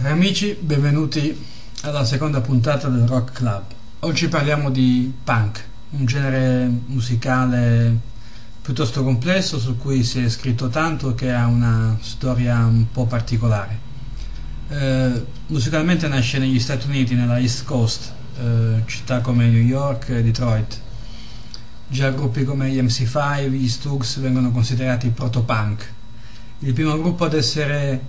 Cari amici, benvenuti alla seconda puntata del Rock Club. Oggi parliamo di punk, un genere musicale piuttosto complesso su cui si è scritto tanto che ha una storia un po' particolare. Eh, musicalmente nasce negli Stati Uniti, nella East Coast, eh, città come New York e Detroit. Già gruppi come gli MC5, gli Stooges vengono considerati proto-punk. Il primo gruppo ad essere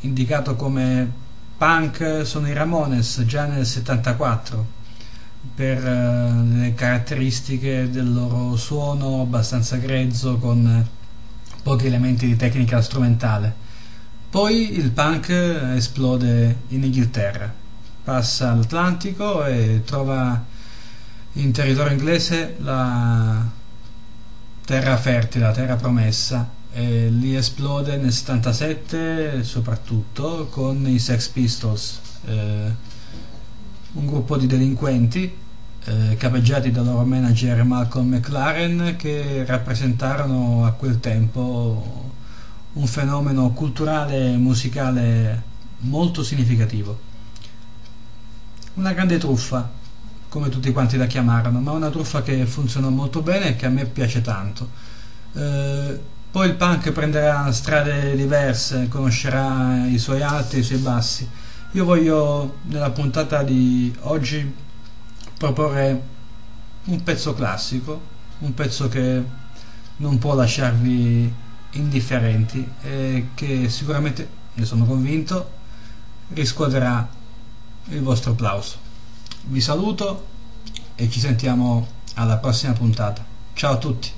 indicato come punk sono i Ramones già nel 74 per uh, le caratteristiche del loro suono abbastanza grezzo con pochi elementi di tecnica strumentale. Poi il punk esplode in Inghilterra, passa l'Atlantico e trova in territorio inglese la terra fertile, la terra promessa e lì esplode nel 77 soprattutto con i Sex Pistols, eh, un gruppo di delinquenti eh, capeggiati dal loro manager Malcolm McLaren che rappresentarono a quel tempo un fenomeno culturale e musicale molto significativo. Una grande truffa, come tutti quanti la chiamarono, ma una truffa che funzionò molto bene e che a me piace tanto. Eh, poi il punk prenderà strade diverse, conoscerà i suoi alti e i suoi bassi. Io voglio nella puntata di oggi proporre un pezzo classico, un pezzo che non può lasciarvi indifferenti e che sicuramente, ne sono convinto, riscuoterà il vostro applauso. Vi saluto e ci sentiamo alla prossima puntata. Ciao a tutti!